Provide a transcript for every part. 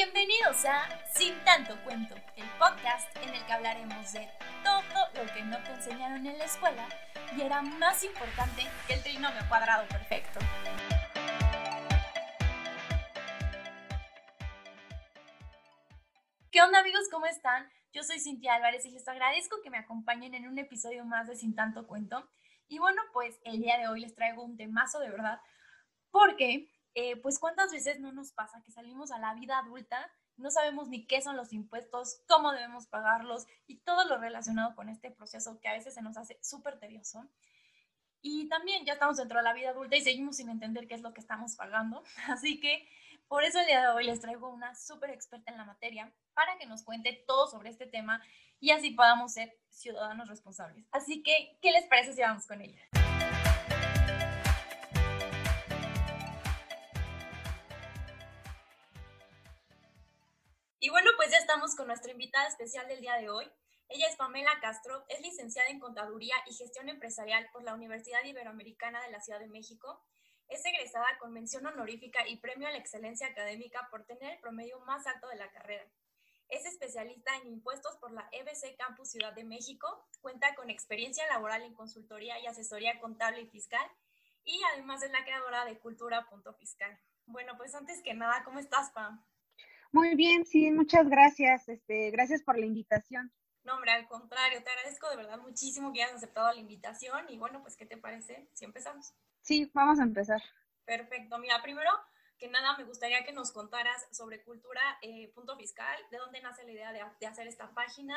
Bienvenidos a Sin tanto cuento, el podcast en el que hablaremos de todo lo que no te enseñaron en la escuela y era más importante que el trinomio cuadrado perfecto. ¿Qué onda amigos? ¿Cómo están? Yo soy Cintia Álvarez y les agradezco que me acompañen en un episodio más de Sin tanto cuento. Y bueno, pues el día de hoy les traigo un temazo de verdad, porque eh, pues cuántas veces no nos pasa que salimos a la vida adulta, no sabemos ni qué son los impuestos, cómo debemos pagarlos y todo lo relacionado con este proceso que a veces se nos hace súper tedioso. Y también ya estamos dentro de la vida adulta y seguimos sin entender qué es lo que estamos pagando. Así que por eso el día de hoy les traigo una súper experta en la materia para que nos cuente todo sobre este tema y así podamos ser ciudadanos responsables. Así que, ¿qué les parece si vamos con ella? Estamos con nuestra invitada especial del día de hoy. Ella es Pamela Castro, es licenciada en Contaduría y Gestión Empresarial por la Universidad Iberoamericana de la Ciudad de México. Es egresada con mención honorífica y premio a la excelencia académica por tener el promedio más alto de la carrera. Es especialista en impuestos por la EBC Campus Ciudad de México. Cuenta con experiencia laboral en consultoría y asesoría contable y fiscal. Y además es la creadora de Cultura.fiscal. Bueno, pues antes que nada, ¿cómo estás, Pam? Muy bien, sí, muchas gracias. Este, gracias por la invitación. No, hombre, al contrario, te agradezco de verdad muchísimo que hayas aceptado la invitación y bueno, pues, ¿qué te parece si empezamos? Sí, vamos a empezar. Perfecto. Mira, primero que nada, me gustaría que nos contaras sobre cultura eh, punto fiscal, de dónde nace la idea de, de hacer esta página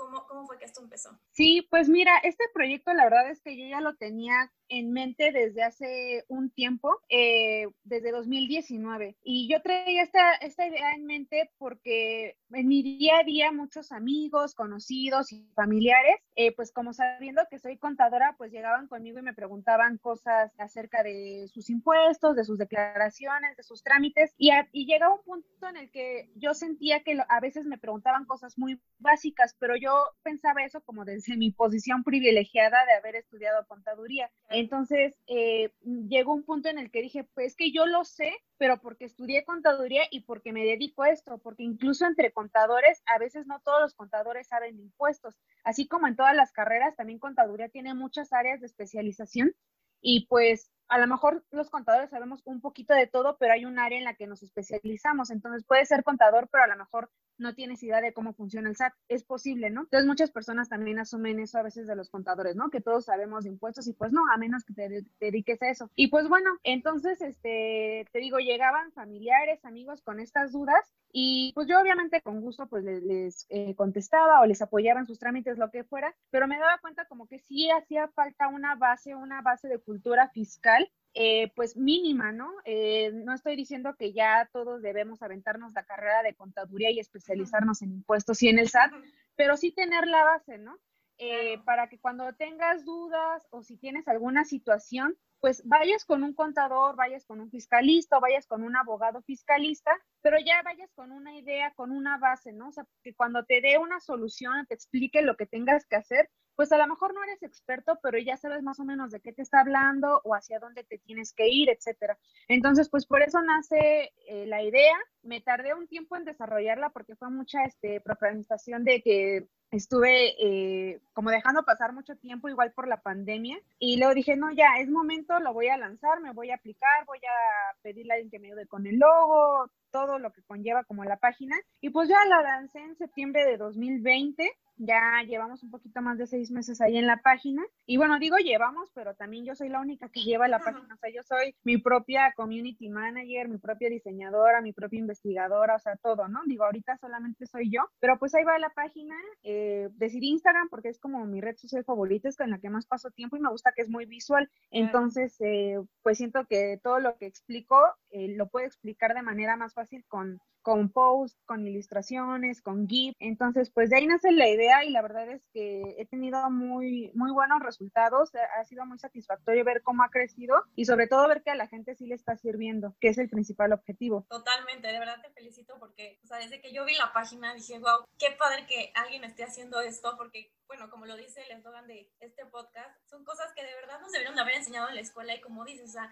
¿Cómo, ¿Cómo, fue que esto empezó? Sí, pues mira, este proyecto la verdad es que yo ya lo tenía en mente desde hace un tiempo, eh, desde 2019. Y yo traía esta, esta idea en mente porque en mi día a día muchos amigos, conocidos y familiares, eh, pues como sabiendo que soy contadora, pues llegaban conmigo y me preguntaban cosas acerca de sus impuestos, de sus declaraciones, de sus trámites. Y, y llegaba un punto en el que yo sentía que a veces me preguntaban cosas muy básicas, pero yo pensaba eso como desde mi posición privilegiada de haber estudiado contaduría. Entonces, eh, llegó un punto en el que dije, pues que yo lo sé, pero porque estudié contaduría y porque me dedico a esto, porque incluso entre contadores, a veces no todos los contadores saben impuestos. Así como en todas las carreras, también contaduría tiene muchas áreas de especialización y pues a lo mejor los contadores sabemos un poquito de todo, pero hay un área en la que nos especializamos. Entonces puede ser contador, pero a lo mejor no tienes idea de cómo funciona el SAT. Es posible, ¿no? Entonces muchas personas también asumen eso a veces de los contadores, ¿no? Que todos sabemos de impuestos y pues no, a menos que te, dediques a eso. Y pues bueno, entonces, este, te digo, llegaban familiares, amigos con estas dudas y pues yo obviamente con gusto pues les, eh, contestaba o les apoyaba en sus trámites, lo que fuera, pero me daba cuenta como que sí hacía falta una base, una base de cultura fiscal eh, pues mínima, ¿no? Eh, no estoy diciendo que ya todos debemos aventarnos la carrera de contaduría y especializarnos en impuestos y en el SAT, pero sí tener la base, ¿no? Eh, para que cuando tengas dudas o si tienes alguna situación, pues vayas con un contador, vayas con un fiscalista o vayas con un abogado fiscalista, pero ya vayas con una idea, con una base, ¿no? O sea, que cuando te dé una solución, te explique lo que tengas que hacer, pues a lo mejor no eres experto, pero ya sabes más o menos de qué te está hablando o hacia dónde te tienes que ir, etcétera. Entonces, pues por eso nace eh, la idea. Me tardé un tiempo en desarrollarla porque fue mucha este, programación de que estuve eh, como dejando pasar mucho tiempo igual por la pandemia y luego dije, no, ya es momento, lo voy a lanzar, me voy a aplicar, voy a pedirle a alguien que me ayude con el logo, todo lo que conlleva como la página y pues ya la lancé en septiembre de 2020 ya llevamos un poquito más de seis meses ahí en la página. Y bueno, digo llevamos, pero también yo soy la única que lleva la página. O sea, yo soy mi propia community manager, mi propia diseñadora, mi propia investigadora, o sea, todo, ¿no? Digo, ahorita solamente soy yo, pero pues ahí va la página. Eh, decidí Instagram porque es como mi red social favorita, es con la que más paso tiempo y me gusta que es muy visual. Entonces, eh, pues siento que todo lo que explico eh, lo puedo explicar de manera más fácil con con posts, con ilustraciones, con GIF. Entonces, pues de ahí nace la idea y la verdad es que he tenido muy, muy buenos resultados. Ha sido muy satisfactorio ver cómo ha crecido y sobre todo ver que a la gente sí le está sirviendo, que es el principal objetivo. Totalmente, de verdad te felicito porque, o sea, desde que yo vi la página dije, wow, qué padre que alguien esté haciendo esto porque, bueno, como lo dice el eslogan de este podcast, son cosas que de verdad nos deberían de haber enseñado en la escuela y como dices, o sea,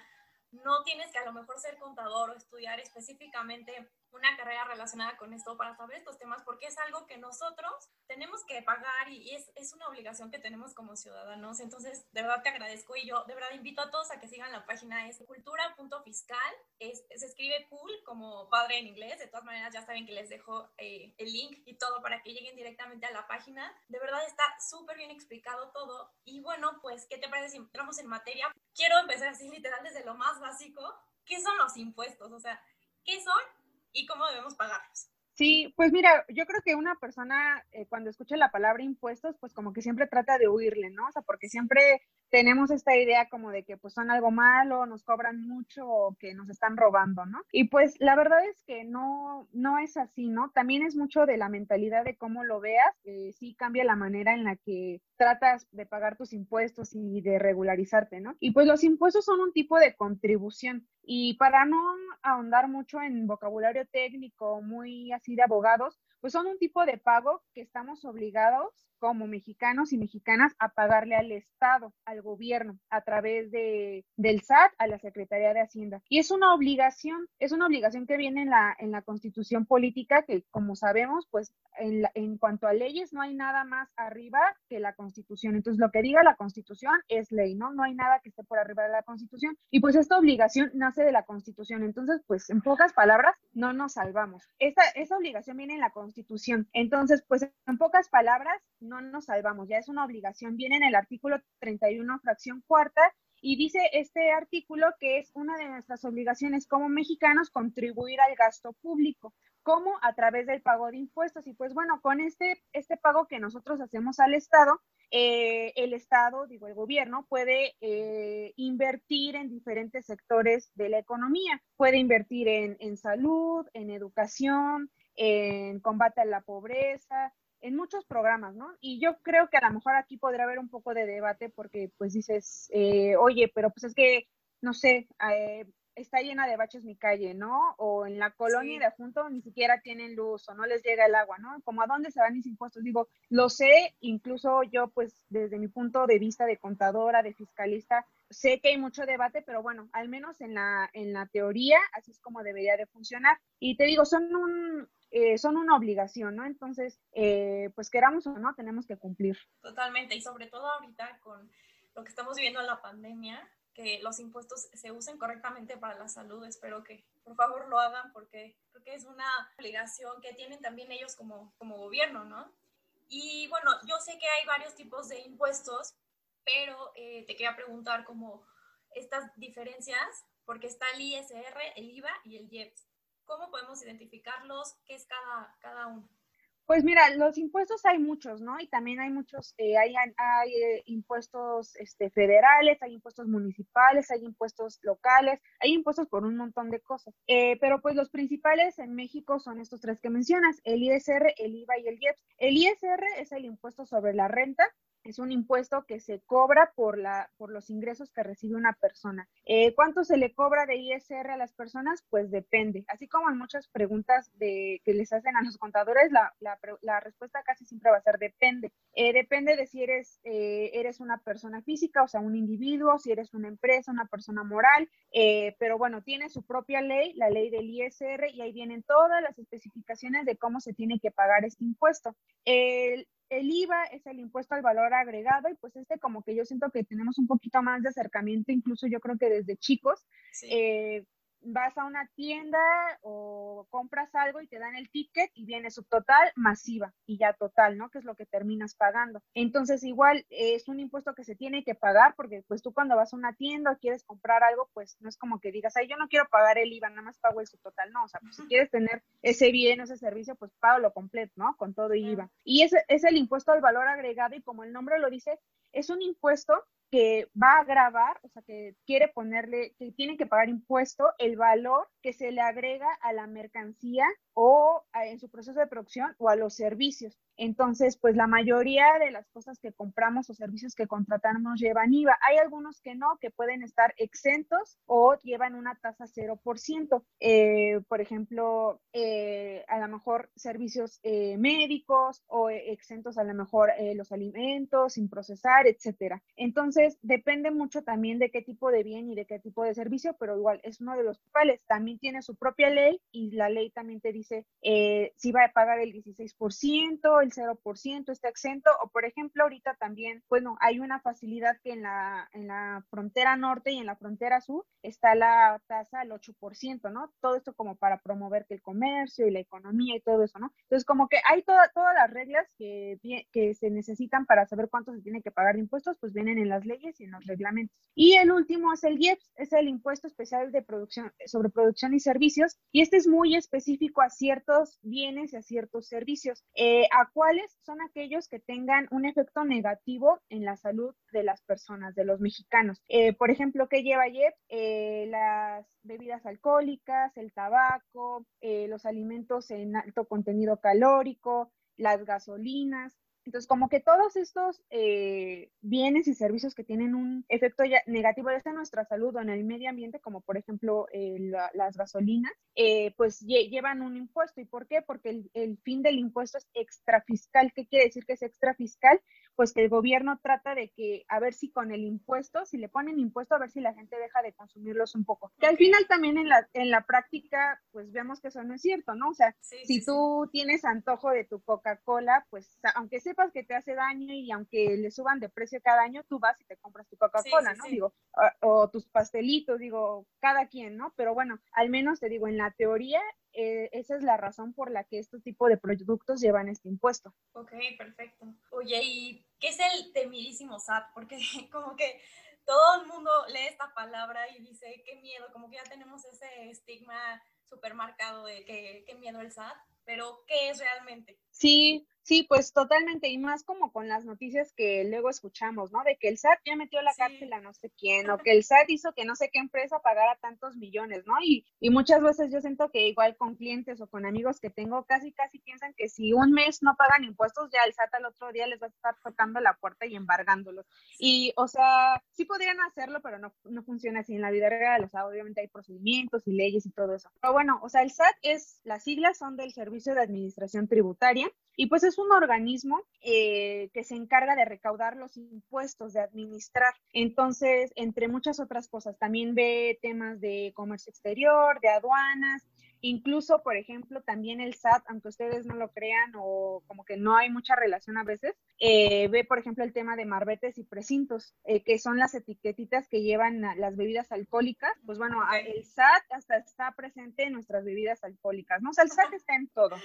no tienes que a lo mejor ser contador o estudiar específicamente una carrera relacionada con esto para saber estos temas, porque es algo que nosotros tenemos que pagar y es, es, una obligación que tenemos como ciudadanos. Entonces, de verdad te agradezco y yo de verdad invito a todos a que sigan la página, es cultura.fiscal, es, se escribe cool como padre en inglés, de todas maneras ya saben que les dejo eh, el link y todo para que lleguen directamente a la página. De verdad está súper bien explicado todo y bueno, pues, ¿qué te parece si entramos en materia? Quiero empezar así literal desde lo más básico. ¿Qué son los impuestos? O sea, ¿qué son y cómo debemos pagarlos. Sí, pues mira, yo creo que una persona eh, cuando escucha la palabra impuestos, pues como que siempre trata de huirle, ¿no? O sea, porque siempre tenemos esta idea como de que pues son algo malo, nos cobran mucho o que nos están robando, ¿no? Y pues la verdad es que no, no es así, ¿no? También es mucho de la mentalidad de cómo lo veas, eh, sí cambia la manera en la que tratas de pagar tus impuestos y de regularizarte, ¿no? Y pues los impuestos son un tipo de contribución. Y para no ahondar mucho en vocabulario técnico muy así de abogados, pues son un tipo de pago que estamos obligados como mexicanos y mexicanas a pagarle al Estado, al gobierno, a través de, del SAT, a la Secretaría de Hacienda. Y es una obligación, es una obligación que viene en la, en la constitución política, que como sabemos, pues en, en cuanto a leyes no hay nada más arriba que la constitución. Entonces, lo que diga la constitución es ley, ¿no? No hay nada que esté por arriba de la constitución. Y pues esta obligación nace de la constitución. Entonces, pues en pocas palabras, no nos salvamos. Esta, esa obligación viene en la constitución. Entonces, pues en pocas palabras, no nos salvamos, ya es una obligación. Viene en el artículo 31, fracción cuarta, y dice este artículo que es una de nuestras obligaciones como mexicanos contribuir al gasto público. ¿Cómo? A través del pago de impuestos. Y pues bueno, con este, este pago que nosotros hacemos al Estado, eh, el Estado, digo, el gobierno, puede eh, invertir en diferentes sectores de la economía. Puede invertir en, en salud, en educación, en combate a la pobreza, en muchos programas, ¿no? Y yo creo que a lo mejor aquí podría haber un poco de debate porque pues dices, eh, oye, pero pues es que, no sé, eh, está llena de baches mi calle, ¿no? O en la colonia de junto ni siquiera tienen luz o no les llega el agua, ¿no? Como a dónde se van mis impuestos. Digo, lo sé, incluso yo pues desde mi punto de vista de contadora, de fiscalista, sé que hay mucho debate, pero bueno, al menos en la, en la teoría así es como debería de funcionar. Y te digo, son un, eh, son una obligación, ¿no? Entonces, eh, pues queramos o no, tenemos que cumplir. Totalmente, y sobre todo ahorita con lo que estamos viviendo en la pandemia, que los impuestos se usen correctamente para la salud. Espero que por favor lo hagan porque creo que es una obligación que tienen también ellos como, como gobierno, ¿no? Y bueno, yo sé que hay varios tipos de impuestos, pero eh, te quería preguntar como estas diferencias, porque está el ISR, el IVA y el IEPS. ¿Cómo podemos identificarlos? ¿Qué es cada, cada uno? Pues mira, los impuestos hay muchos, ¿no? Y también hay muchos, eh, hay, hay eh, impuestos este, federales, hay impuestos municipales, hay impuestos locales, hay impuestos por un montón de cosas. Eh, pero pues los principales en México son estos tres que mencionas, el ISR, el IVA y el IEPS. El ISR es el impuesto sobre la renta, es un impuesto que se cobra por, la, por los ingresos que recibe una persona. Eh, ¿Cuánto se le cobra de ISR a las personas? Pues depende. Así como en muchas preguntas de, que les hacen a los contadores, la, la, respuesta casi siempre va a ser depende. Eh, depende de si eres, eh, eres una persona física, o sea, un individuo, si eres una empresa, una persona moral, pero bueno, tiene su propia ley, la ley del ISR, y ahí vienen todas las especificaciones de cómo se tiene que pagar este impuesto. El, el IVA es el impuesto al valor agregado y pues este como que yo siento que tenemos un poquito más de acercamiento, incluso yo creo que desde chicos, eh, vas a una tienda o compras algo y te dan el ticket y viene su total masiva y ya total, ¿no? Que es lo que terminas pagando. Entonces, igual es un impuesto que se tiene que pagar porque pues tú cuando vas a una tienda o quieres comprar algo, pues no es como que digas, ay, yo no quiero pagar el IVA, nada más pago el total, no, o sea, pues, si quieres tener ese bien, ese servicio, pues pago lo completo, ¿no? Con todo IVA. Y ese es el impuesto al valor agregado y como el nombre lo dice, es un impuesto que va a grabar, o sea, que quiere ponerle, que tiene que pagar impuesto el valor que se le agrega a la mercancía o en su proceso de producción o a los servicios. Entonces, pues la mayoría de las cosas que compramos o servicios que contratamos llevan IVA. Hay algunos que no, que pueden estar exentos o llevan una tasa 0%. Eh, por ejemplo, eh, a lo mejor servicios eh, médicos o exentos a lo mejor los alimentos sin procesar, etcétera. Entonces, depende mucho también de qué tipo de bien y de qué tipo de servicio, pero igual es uno de los cuales también tiene su propia ley y la ley también te dice si va a pagar el 16%, el 0%, está exento, o por ejemplo, ahorita también, bueno, hay una facilidad que en la, en la frontera norte y en la frontera sur está la tasa al 8%, ¿no? Todo esto como para promover que el comercio y la economía y todo eso, ¿no? Entonces, como que hay todas las reglas que, que se necesitan para saber cuánto se tiene que pagar de impuestos, pues vienen en las leyes y en los reglamentos. Y el último es el IEPS, es el impuesto especial de producción, sobre producción y servicios, y este es muy específico a ciertos bienes y a ciertos servicios. Eh, ¿A cuáles? Son aquellos que tengan un efecto negativo en la salud de las personas, de los mexicanos. Eh, por ejemplo, ¿qué lleva IEPS? Eh, las bebidas alcohólicas, el tabaco, los alimentos en alto contenido calórico, las gasolinas, entonces, como que todos estos eh, bienes y servicios que tienen un efecto negativo ya sea en nuestra salud o en el medio ambiente, como por ejemplo eh, las gasolinas, eh, pues llevan un impuesto. ¿Y por qué? Porque el, el, fin del impuesto es extrafiscal. ¿Qué quiere decir que es extrafiscal? Pues que el gobierno trata de que, a ver si con el impuesto, si le ponen impuesto, a ver si la gente deja de consumirlos un poco. Que al final también en la, en la práctica, pues vemos que eso no es cierto, ¿no? O sea, si tú tienes antojo de tu Coca-Cola, pues aunque sepas que te hace daño y aunque le suban de precio cada año, tú vas y te compras tu Coca-Cola, ¿no? Digo, o, tus pastelitos, digo, cada quien, ¿no? Pero bueno, al menos te digo, en la teoría eh, esa es la razón por la que este tipo de productos llevan este impuesto. Ok, perfecto. Oye, ¿y qué es el temidísimo SAT? Porque como que todo el mundo lee esta palabra y dice, qué miedo, como que ya tenemos ese estigma súper marcado de que qué miedo el SAT, pero ¿qué es realmente? Sí, Sí, pues totalmente, y más como con las noticias que luego escuchamos, ¿no? De que el SAT ya metió la cárcel a no sé quién, o que el SAT hizo que no sé qué empresa pagara tantos millones, ¿no? Y, y muchas veces yo siento que igual con clientes o con amigos que tengo, casi, casi piensan que si un mes no pagan impuestos, ya el SAT al otro día les va a estar tocando la puerta y embargándolos. Y, o sea, sí podrían hacerlo, pero no, no funciona así en la vida real, o sea, obviamente hay procedimientos y leyes y todo eso. Pero bueno, o sea, el SAT es, las siglas son del Servicio de Administración Tributaria, y pues es un organismo eh, que se encarga de recaudar los impuestos, de administrar. Entonces, entre muchas otras cosas, también ve temas de comercio exterior, de aduanas, Incluso, por ejemplo, también el SAT, aunque ustedes no lo crean o como que no hay mucha relación a veces, eh, ve, por ejemplo, el tema de marbetes y precintos, eh, que son las etiquetitas que llevan las bebidas alcohólicas. Pues bueno, el SAT hasta está presente en nuestras bebidas alcohólicas, ¿no? O sea, el SAT está en todo.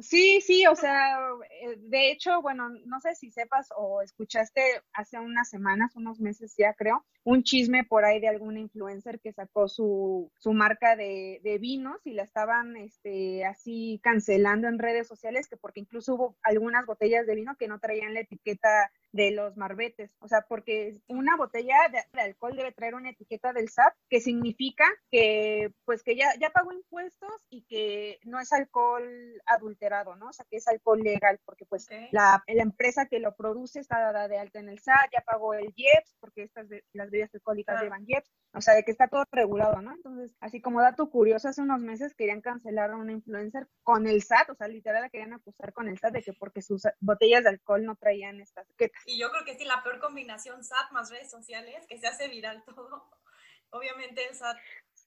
Sí, sí, o sea, eh, de hecho, bueno, no sé si sepas o escuchaste hace unas semanas, unos meses ya creo, un chisme por ahí de alguna influencer que sacó su, su marca de, de, vinos y la estaban este, así cancelando en redes sociales, que porque incluso hubo algunas botellas de vino que no traían la etiqueta de los marbetes, o sea, porque una botella de, alcohol debe traer una etiqueta del SAT que significa que pues que ya, ya pagó impuestos y que no es alcohol adulterado, ¿no? O sea, que es alcohol legal, porque pues la, la, empresa que lo produce está dada de alta en el SAT, ya pagó el IEPS, porque estas las bebidas alcohólicas llevan IEPS, o sea, de que está todo regulado, ¿no? Entonces, así como dato curioso, hace unos meses querían cancelar a una influencer con el SAT, o sea, literal la querían acusar con el SAT de que porque sus botellas de alcohol no traían estas etiquetas. Y yo creo que sí, la peor combinación SAT más redes sociales, que se hace viral todo. Obviamente el SAT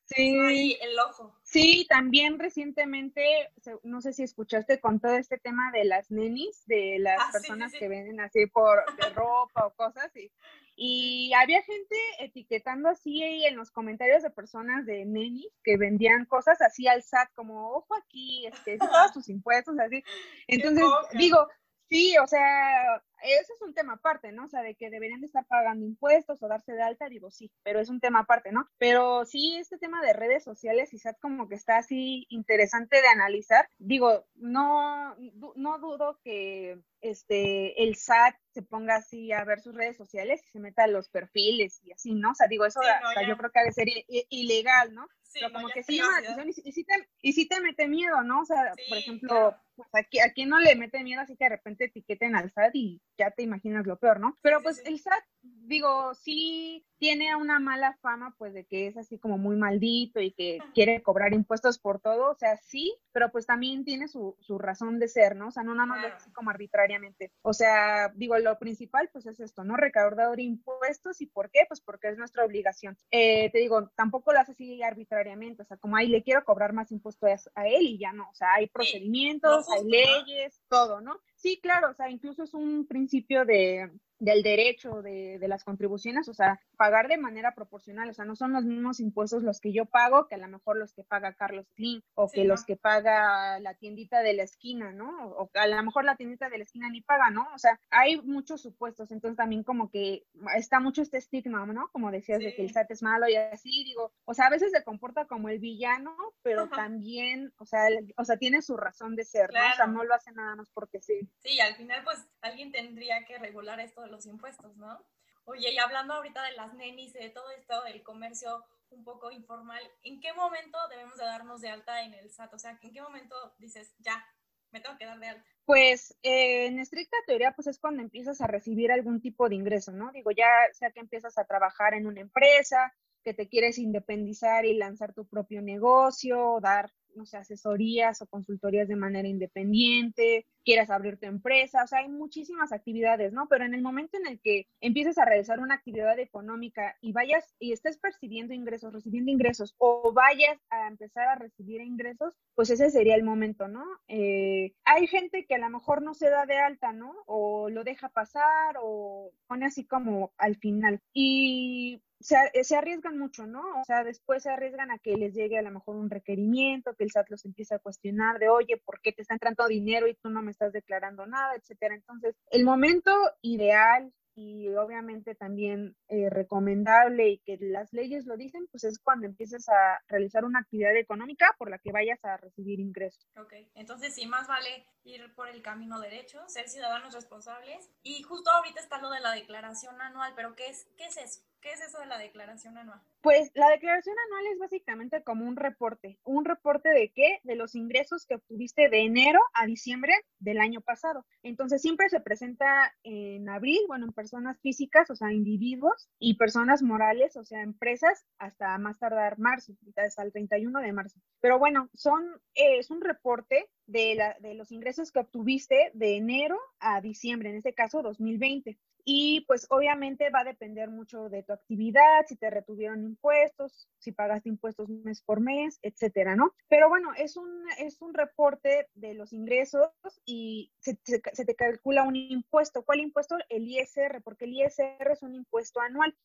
Sí. Ahí el ojo. Sí, también recientemente, no sé si escuchaste con todo este tema de las nenis, de las ah, personas que venden así por de ropa o cosas, y, y había gente etiquetando así en los comentarios de personas de nenis que vendían cosas así al SAT, como ojo aquí, este, todos tus impuestos, así. Entonces, digo, Sí, o sea, ese es un tema aparte, ¿no? O sea, de que deberían de estar pagando impuestos o darse de alta, digo, sí, pero es un tema aparte, ¿no? Pero sí, este tema de redes sociales, quizás como que está así interesante de analizar. Digo, no, no dudo que este, el SAT se ponga así a ver sus redes sociales y se meta los perfiles y así, ¿no? O sea, digo, eso yo creo que ha de ser ilegal, ¿no? Pero como que sí llama la atención y, sí te, y sí te mete miedo, ¿no? O sea, por ejemplo, pues aquí, aquí no le mete miedo así que de repente etiqueten al SAT y ya te imaginas lo peor, ¿no? Pero pues el SAT, digo, sí tiene una mala fama, pues de que es así como muy maldito y que quiere cobrar impuestos por todo, o sea, sí, pero pues también tiene su, su razón de ser, ¿no? O sea, no nada más así como arbitrariamente. O sea, digo, lo principal pues es esto, ¿no? Recaudar impuestos y ¿por qué? Pues porque es nuestra obligación. Eh, te digo, tampoco lo hace así arbitrariamente, o sea, como ahí le quiero cobrar más impuestos a él y ya no, o sea, hay procedimientos, hay leyes, todo, ¿no? Sí, claro, o sea, incluso es un principio de, del derecho de, de, las contribuciones, o sea, pagar de manera proporcional, o sea, no son los mismos impuestos los que yo pago que a lo mejor los que paga Carlos Slim o que los que paga la tiendita de la esquina, ¿no? O, a lo mejor la tiendita de la esquina ni paga, ¿no? O sea, hay muchos supuestos, entonces también como que está mucho este estigma, ¿no? Como decías de que el SAT es malo y así, digo, o sea, a veces se comporta como el villano, pero también, o sea, o sea, tiene su razón de ser, ¿no? O sea, no lo hace nada más porque sí. Sí, al final pues alguien tendría que regular esto los impuestos, ¿no? Oye, y hablando ahorita de las nenis, de todo esto del comercio un poco informal, ¿en qué momento debemos de darnos de alta en el SAT? O sea, ¿en qué momento dices, ya, me tengo que dar de alta? Pues eh, en estricta teoría, pues es cuando empiezas a recibir algún tipo de ingreso, ¿no? Digo, ya sea que empiezas a trabajar en una empresa, que te quieres independizar y lanzar tu propio negocio, dar no sé, asesorías o consultorías de manera independiente, quieras abrir tu empresa, o sea, hay muchísimas actividades, ¿no? Pero en el momento en el que empieces a realizar una actividad económica y vayas y estés percibiendo ingresos, recibiendo ingresos o vayas a empezar a recibir ingresos, pues ese sería el momento, ¿no? Eh, hay gente que a lo mejor no se da de alta, ¿no? O lo deja pasar o pone así como al final. Y se, se, arriesgan mucho, ¿no? O sea, después se arriesgan a que les llegue a lo mejor un requerimiento, que el SAT los empiece a cuestionar de, oye, ¿por qué te está entrando dinero y tú no me estás declarando nada, etcétera? Entonces, el momento ideal y obviamente también eh, recomendable y que las leyes lo dicen, pues es cuando empieces a realizar una actividad económica por la que vayas a recibir ingresos. Ok, entonces sí, más vale ir por el camino derecho, ser ciudadanos responsables. Y justo ahorita está lo de la declaración anual, pero ¿qué es, qué es eso? ¿Qué es eso de la declaración anual? Pues la declaración anual es básicamente como un reporte. ¿Un reporte de qué? De los ingresos que obtuviste de enero a diciembre del año pasado. Entonces siempre se presenta en abril, bueno, en personas físicas, o sea, individuos, y personas morales, o sea, empresas, hasta más tardar marzo, hasta el 31 de marzo. Pero bueno, son, eh, es un reporte de, la, de los ingresos que obtuviste de enero a diciembre, en este caso 2020 y pues obviamente va a depender mucho de tu actividad, si te retuvieron impuestos, si pagaste impuestos mes por mes, etcétera, ¿no? Pero bueno, es un, es un reporte de los ingresos y se, se te calcula un impuesto. ¿Cuál impuesto? El ISR, porque el ISR es un impuesto anual.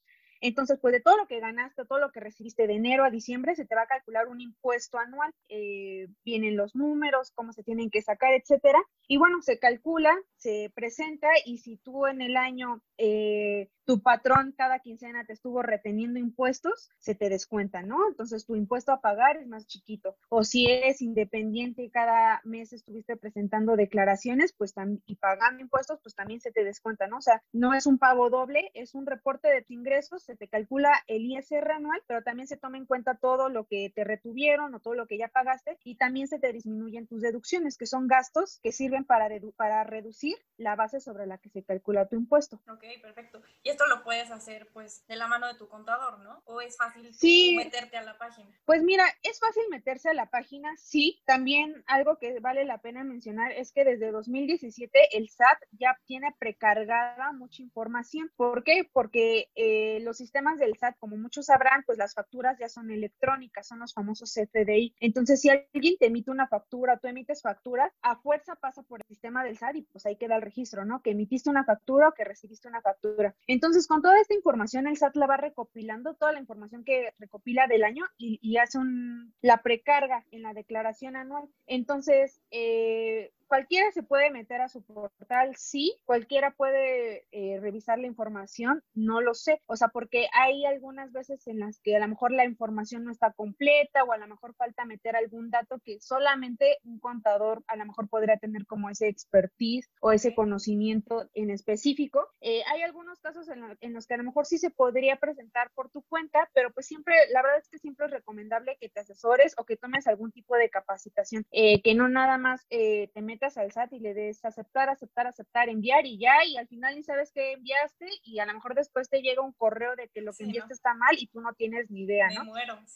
Entonces, pues de todo lo que ganaste, todo lo que recibiste de enero a diciembre, se te va a calcular un impuesto anual. Eh, vienen los números, cómo se tienen que sacar, etcétera. Y bueno, se calcula, se presenta y si tú en el año eh, tu patrón cada quincena te estuvo reteniendo impuestos, se te descuenta, ¿no? Entonces tu impuesto a pagar es más chiquito. O si eres independiente y cada mes estuviste presentando declaraciones, pues y pagando impuestos, pues también se te descuenta, ¿no? O sea, no es un pago doble, es un reporte de tus ingresos, se te calcula el ISR anual, pero también se toma en cuenta todo lo que te retuvieron o todo lo que ya pagaste y también se te disminuyen tus deducciones, que son gastos que sirven para, para reducir la base sobre la que se calcula tu impuesto. Ok, perfecto. Y esto lo puedes hacer pues de la mano de tu contador, ¿no? ¿O es fácil meterte a la página? Pues mira, es fácil meterse a la página, sí. También algo que vale la pena mencionar es que desde 2017 el SAT ya tiene precargada mucha información. ¿Por qué? Porque eh, los sistemas del SAT, como muchos sabrán, pues las facturas ya son electrónicas, son los famosos CFDI. Entonces, si alguien te emite una factura, tú emites facturas, a fuerza pasa por el sistema del SAT y pues ahí queda el registro, ¿no? Que emitiste una factura o que recibiste una factura. Entonces, con toda esta información, el SAT la va recopilando, toda la información que recopila del año y, hace un, la precarga en la declaración anual. Entonces, eh, cualquiera se puede meter a su portal, sí, cualquiera puede eh, revisar la información, no lo sé, o sea, porque hay algunas veces en las que a lo mejor la información no está completa o a lo mejor falta meter algún dato que solamente un contador a lo mejor podría tener como ese expertise o ese conocimiento en específico. Eh, hay algunos casos en, los que a lo mejor sí se podría presentar por tu cuenta, pero pues siempre, la verdad es que siempre es recomendable que te asesores o que tomes algún tipo de capacitación, eh, que no nada más te metas al SAT y le des aceptar, aceptar, aceptar, enviar y ya, y al final ni sabes qué enviaste y a lo mejor después te llega un correo de que lo que enviaste está mal y tú no tienes ni idea, ¿no?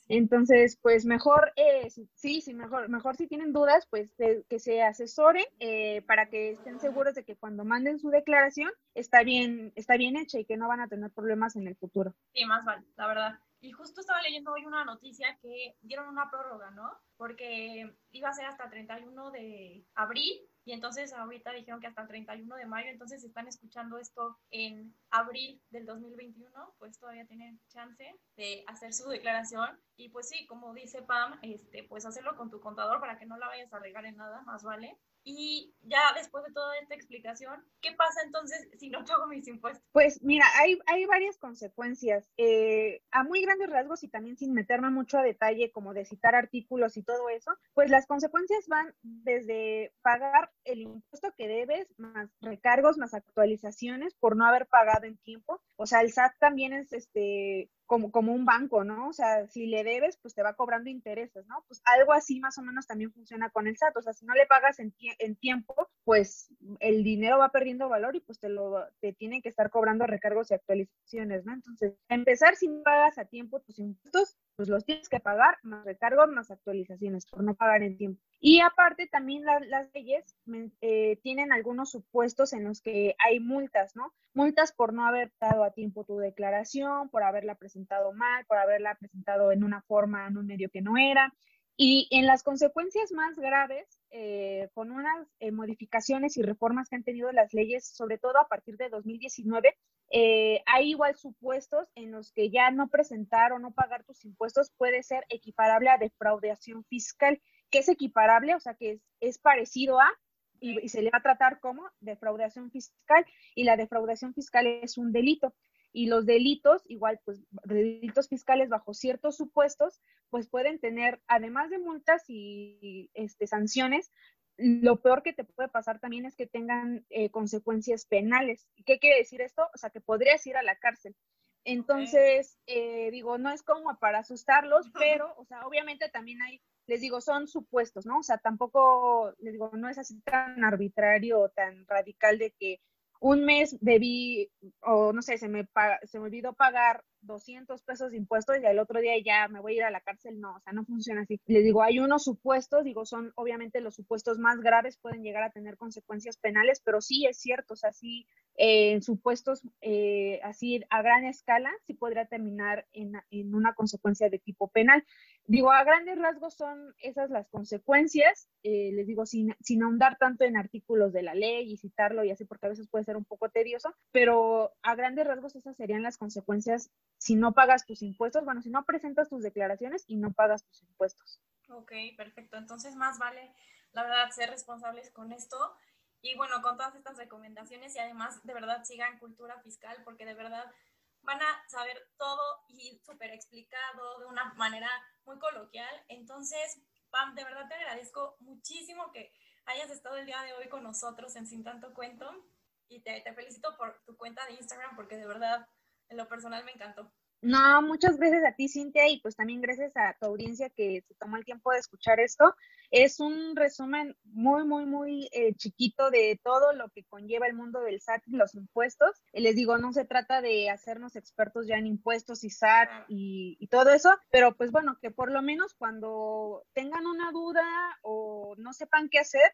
Entonces, pues mejor, eh, sí, sí, mejor, mejor si tienen dudas, pues que se asesoren para que estén seguros de que cuando manden su declaración está bien, está bien hecha y que no van a tener problemas en el futuro. Sí, más vale, la verdad. Y justo estaba leyendo hoy una noticia que dieron una prórroga, ¿no? Porque iba a ser hasta el 31 de abril y entonces ahorita dijeron que hasta el 31 de mayo, entonces si están escuchando esto en abril del 2021, pues todavía tienen chance de hacer su declaración. Y pues sí, como dice Pam, este, pues hacerlo con tu contador para que no la vayas a regar en nada, más vale. Y ya después de toda esta explicación, ¿qué pasa entonces si no pago mis impuestos? Pues mira, hay, hay varias consecuencias. Eh, a muy grandes rasgos y también sin meterme mucho a detalle como de citar artículos y todo eso, pues las consecuencias van desde pagar el impuesto que debes, más recargos, más actualizaciones por no haber pagado en tiempo. O sea, el SAT también es este como, como un banco, ¿no? O sea, si le debes, pues te va cobrando intereses, ¿no? Pues algo así más o menos también funciona con el SAT. O sea, si no le pagas en, en tiempo, pues el dinero va perdiendo valor y pues te lo te tienen que estar cobrando recargos y actualizaciones, ¿no? Entonces, empezar si no pagas a tiempo tus impuestos, pues los tienes que pagar, más recargos, más actualizaciones, por no pagar en tiempo. Y aparte también las leyes eh, tienen algunos supuestos en los que hay multas, ¿no? Multas por no haber dado a tiempo tu declaración, por haberla presentado mal, por haberla presentado en una forma, en un medio que no era. Y en las consecuencias más graves, eh, con unas eh, modificaciones y reformas que han tenido las leyes, sobre todo a partir de 2019, eh, hay igual supuestos en los que ya no presentar o no pagar tus impuestos puede ser equiparable a defraudación fiscal, que es equiparable, o sea, que es, parecido a, y, se le va a tratar como defraudación fiscal, y la defraudación fiscal es un delito y los delitos, igual, pues delitos fiscales bajo ciertos supuestos, pues pueden tener, además de multas y este, sanciones, lo peor que te puede pasar también es que tengan eh, consecuencias penales. ¿Qué quiere decir esto? O sea, que podrías ir a la cárcel. Entonces, eh, digo, no es como para asustarlos, pero, o sea, obviamente también hay, les digo, son supuestos, ¿no? O sea, tampoco, les digo, no es así tan arbitrario o tan radical de que un mes debí, o no sé, se me, se me olvidó pagar 200 pesos de impuestos y al otro día ya me voy a ir a la cárcel. No, o sea, no funciona así. Les digo, hay unos supuestos, digo, son obviamente los supuestos más graves, pueden llegar a tener consecuencias penales, pero sí es cierto, o sea, sí, eh, en supuestos eh, así a gran escala, sí podría terminar en, en una consecuencia de tipo penal. Digo, a grandes rasgos son esas las consecuencias, eh, les digo, sin, sin ahondar tanto en artículos de la ley y citarlo y así, porque a veces puede ser un poco tedioso, pero a grandes rasgos esas serían las consecuencias si no pagas tus impuestos, bueno, si no presentas tus declaraciones y no pagas tus impuestos. Ok, perfecto. Entonces, más vale, la verdad, ser responsables con esto. Y bueno, con todas estas recomendaciones y además, de verdad, sigan cultura fiscal, porque de verdad van a saber todo y súper explicado de una manera muy coloquial. Entonces, Pam, de verdad te agradezco muchísimo que hayas estado el día de hoy con nosotros en Sin Tanto Cuento y te, te felicito por tu cuenta de Instagram porque de verdad, en lo personal me encantó. No, muchas gracias a ti, Cintia, y pues también gracias a tu audiencia que se tomó el tiempo de escuchar esto. Es un resumen muy, muy, muy eh, chiquito de todo lo que conlleva el mundo del SAT y los impuestos. les digo, no se trata de hacernos expertos ya en impuestos y SAT y, y todo eso, pero pues bueno, que por lo menos cuando tengan una duda o no sepan qué hacer,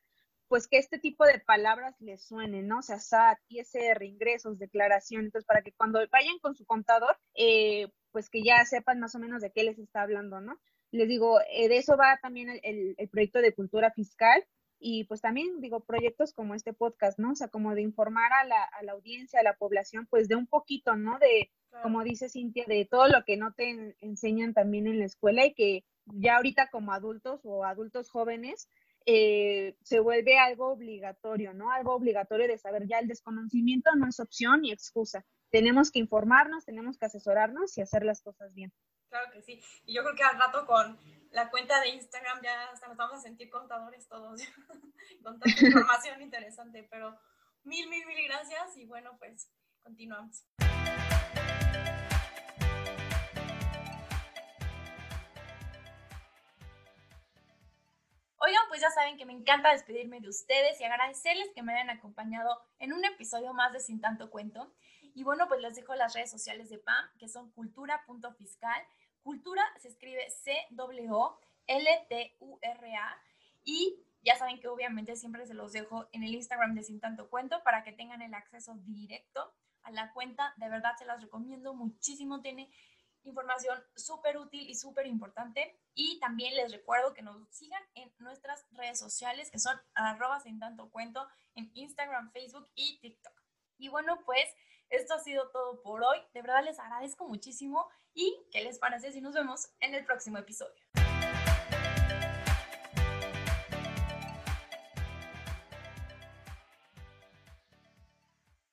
pues que este tipo de palabras les suenen, ¿no? O sea, SAT, ISR, ingresos, declaración, entonces para que cuando vayan con su contador, eh, pues que ya sepan más o menos de qué les está hablando, ¿no? Les digo, eh, de eso va también el, proyecto de cultura fiscal y pues también digo, proyectos como este podcast, ¿no? O sea, como de informar a la, a la audiencia, a la población, pues de un poquito, ¿no? De, como dice Cintia, de todo lo que no te enseñan también en la escuela y que ya ahorita como adultos o adultos jóvenes, eh, se vuelve algo obligatorio, ¿no? Algo obligatorio de saber ya el desconocimiento no es opción ni excusa. Tenemos que informarnos, tenemos que asesorarnos y hacer las cosas bien. Claro que sí. Y yo creo que al rato con la cuenta de Instagram ya hasta nos vamos a sentir contadores todos, con tanta información interesante. Pero mil, mil, mil gracias y bueno, pues continuamos. Pues ya saben que me encanta despedirme de ustedes y agradecerles que me hayan acompañado en un episodio más de Sin Tanto Cuento. Y bueno, pues les dejo las redes sociales de PAM, que son cultura.fiscal. Cultura se escribe C-W-L-T-U-R-A. Y ya saben que obviamente siempre se los dejo en el Instagram de Sin Tanto Cuento para que tengan el acceso directo a la cuenta. De verdad se las recomiendo muchísimo. Tiene información súper útil y súper importante. Y también les recuerdo que nos sigan en nuestras redes sociales, que son arroba sin tanto cuento, en Instagram, Facebook y TikTok. Y bueno, pues esto ha sido todo por hoy. De verdad les agradezco muchísimo y ¿qué les parece si nos vemos en el próximo episodio?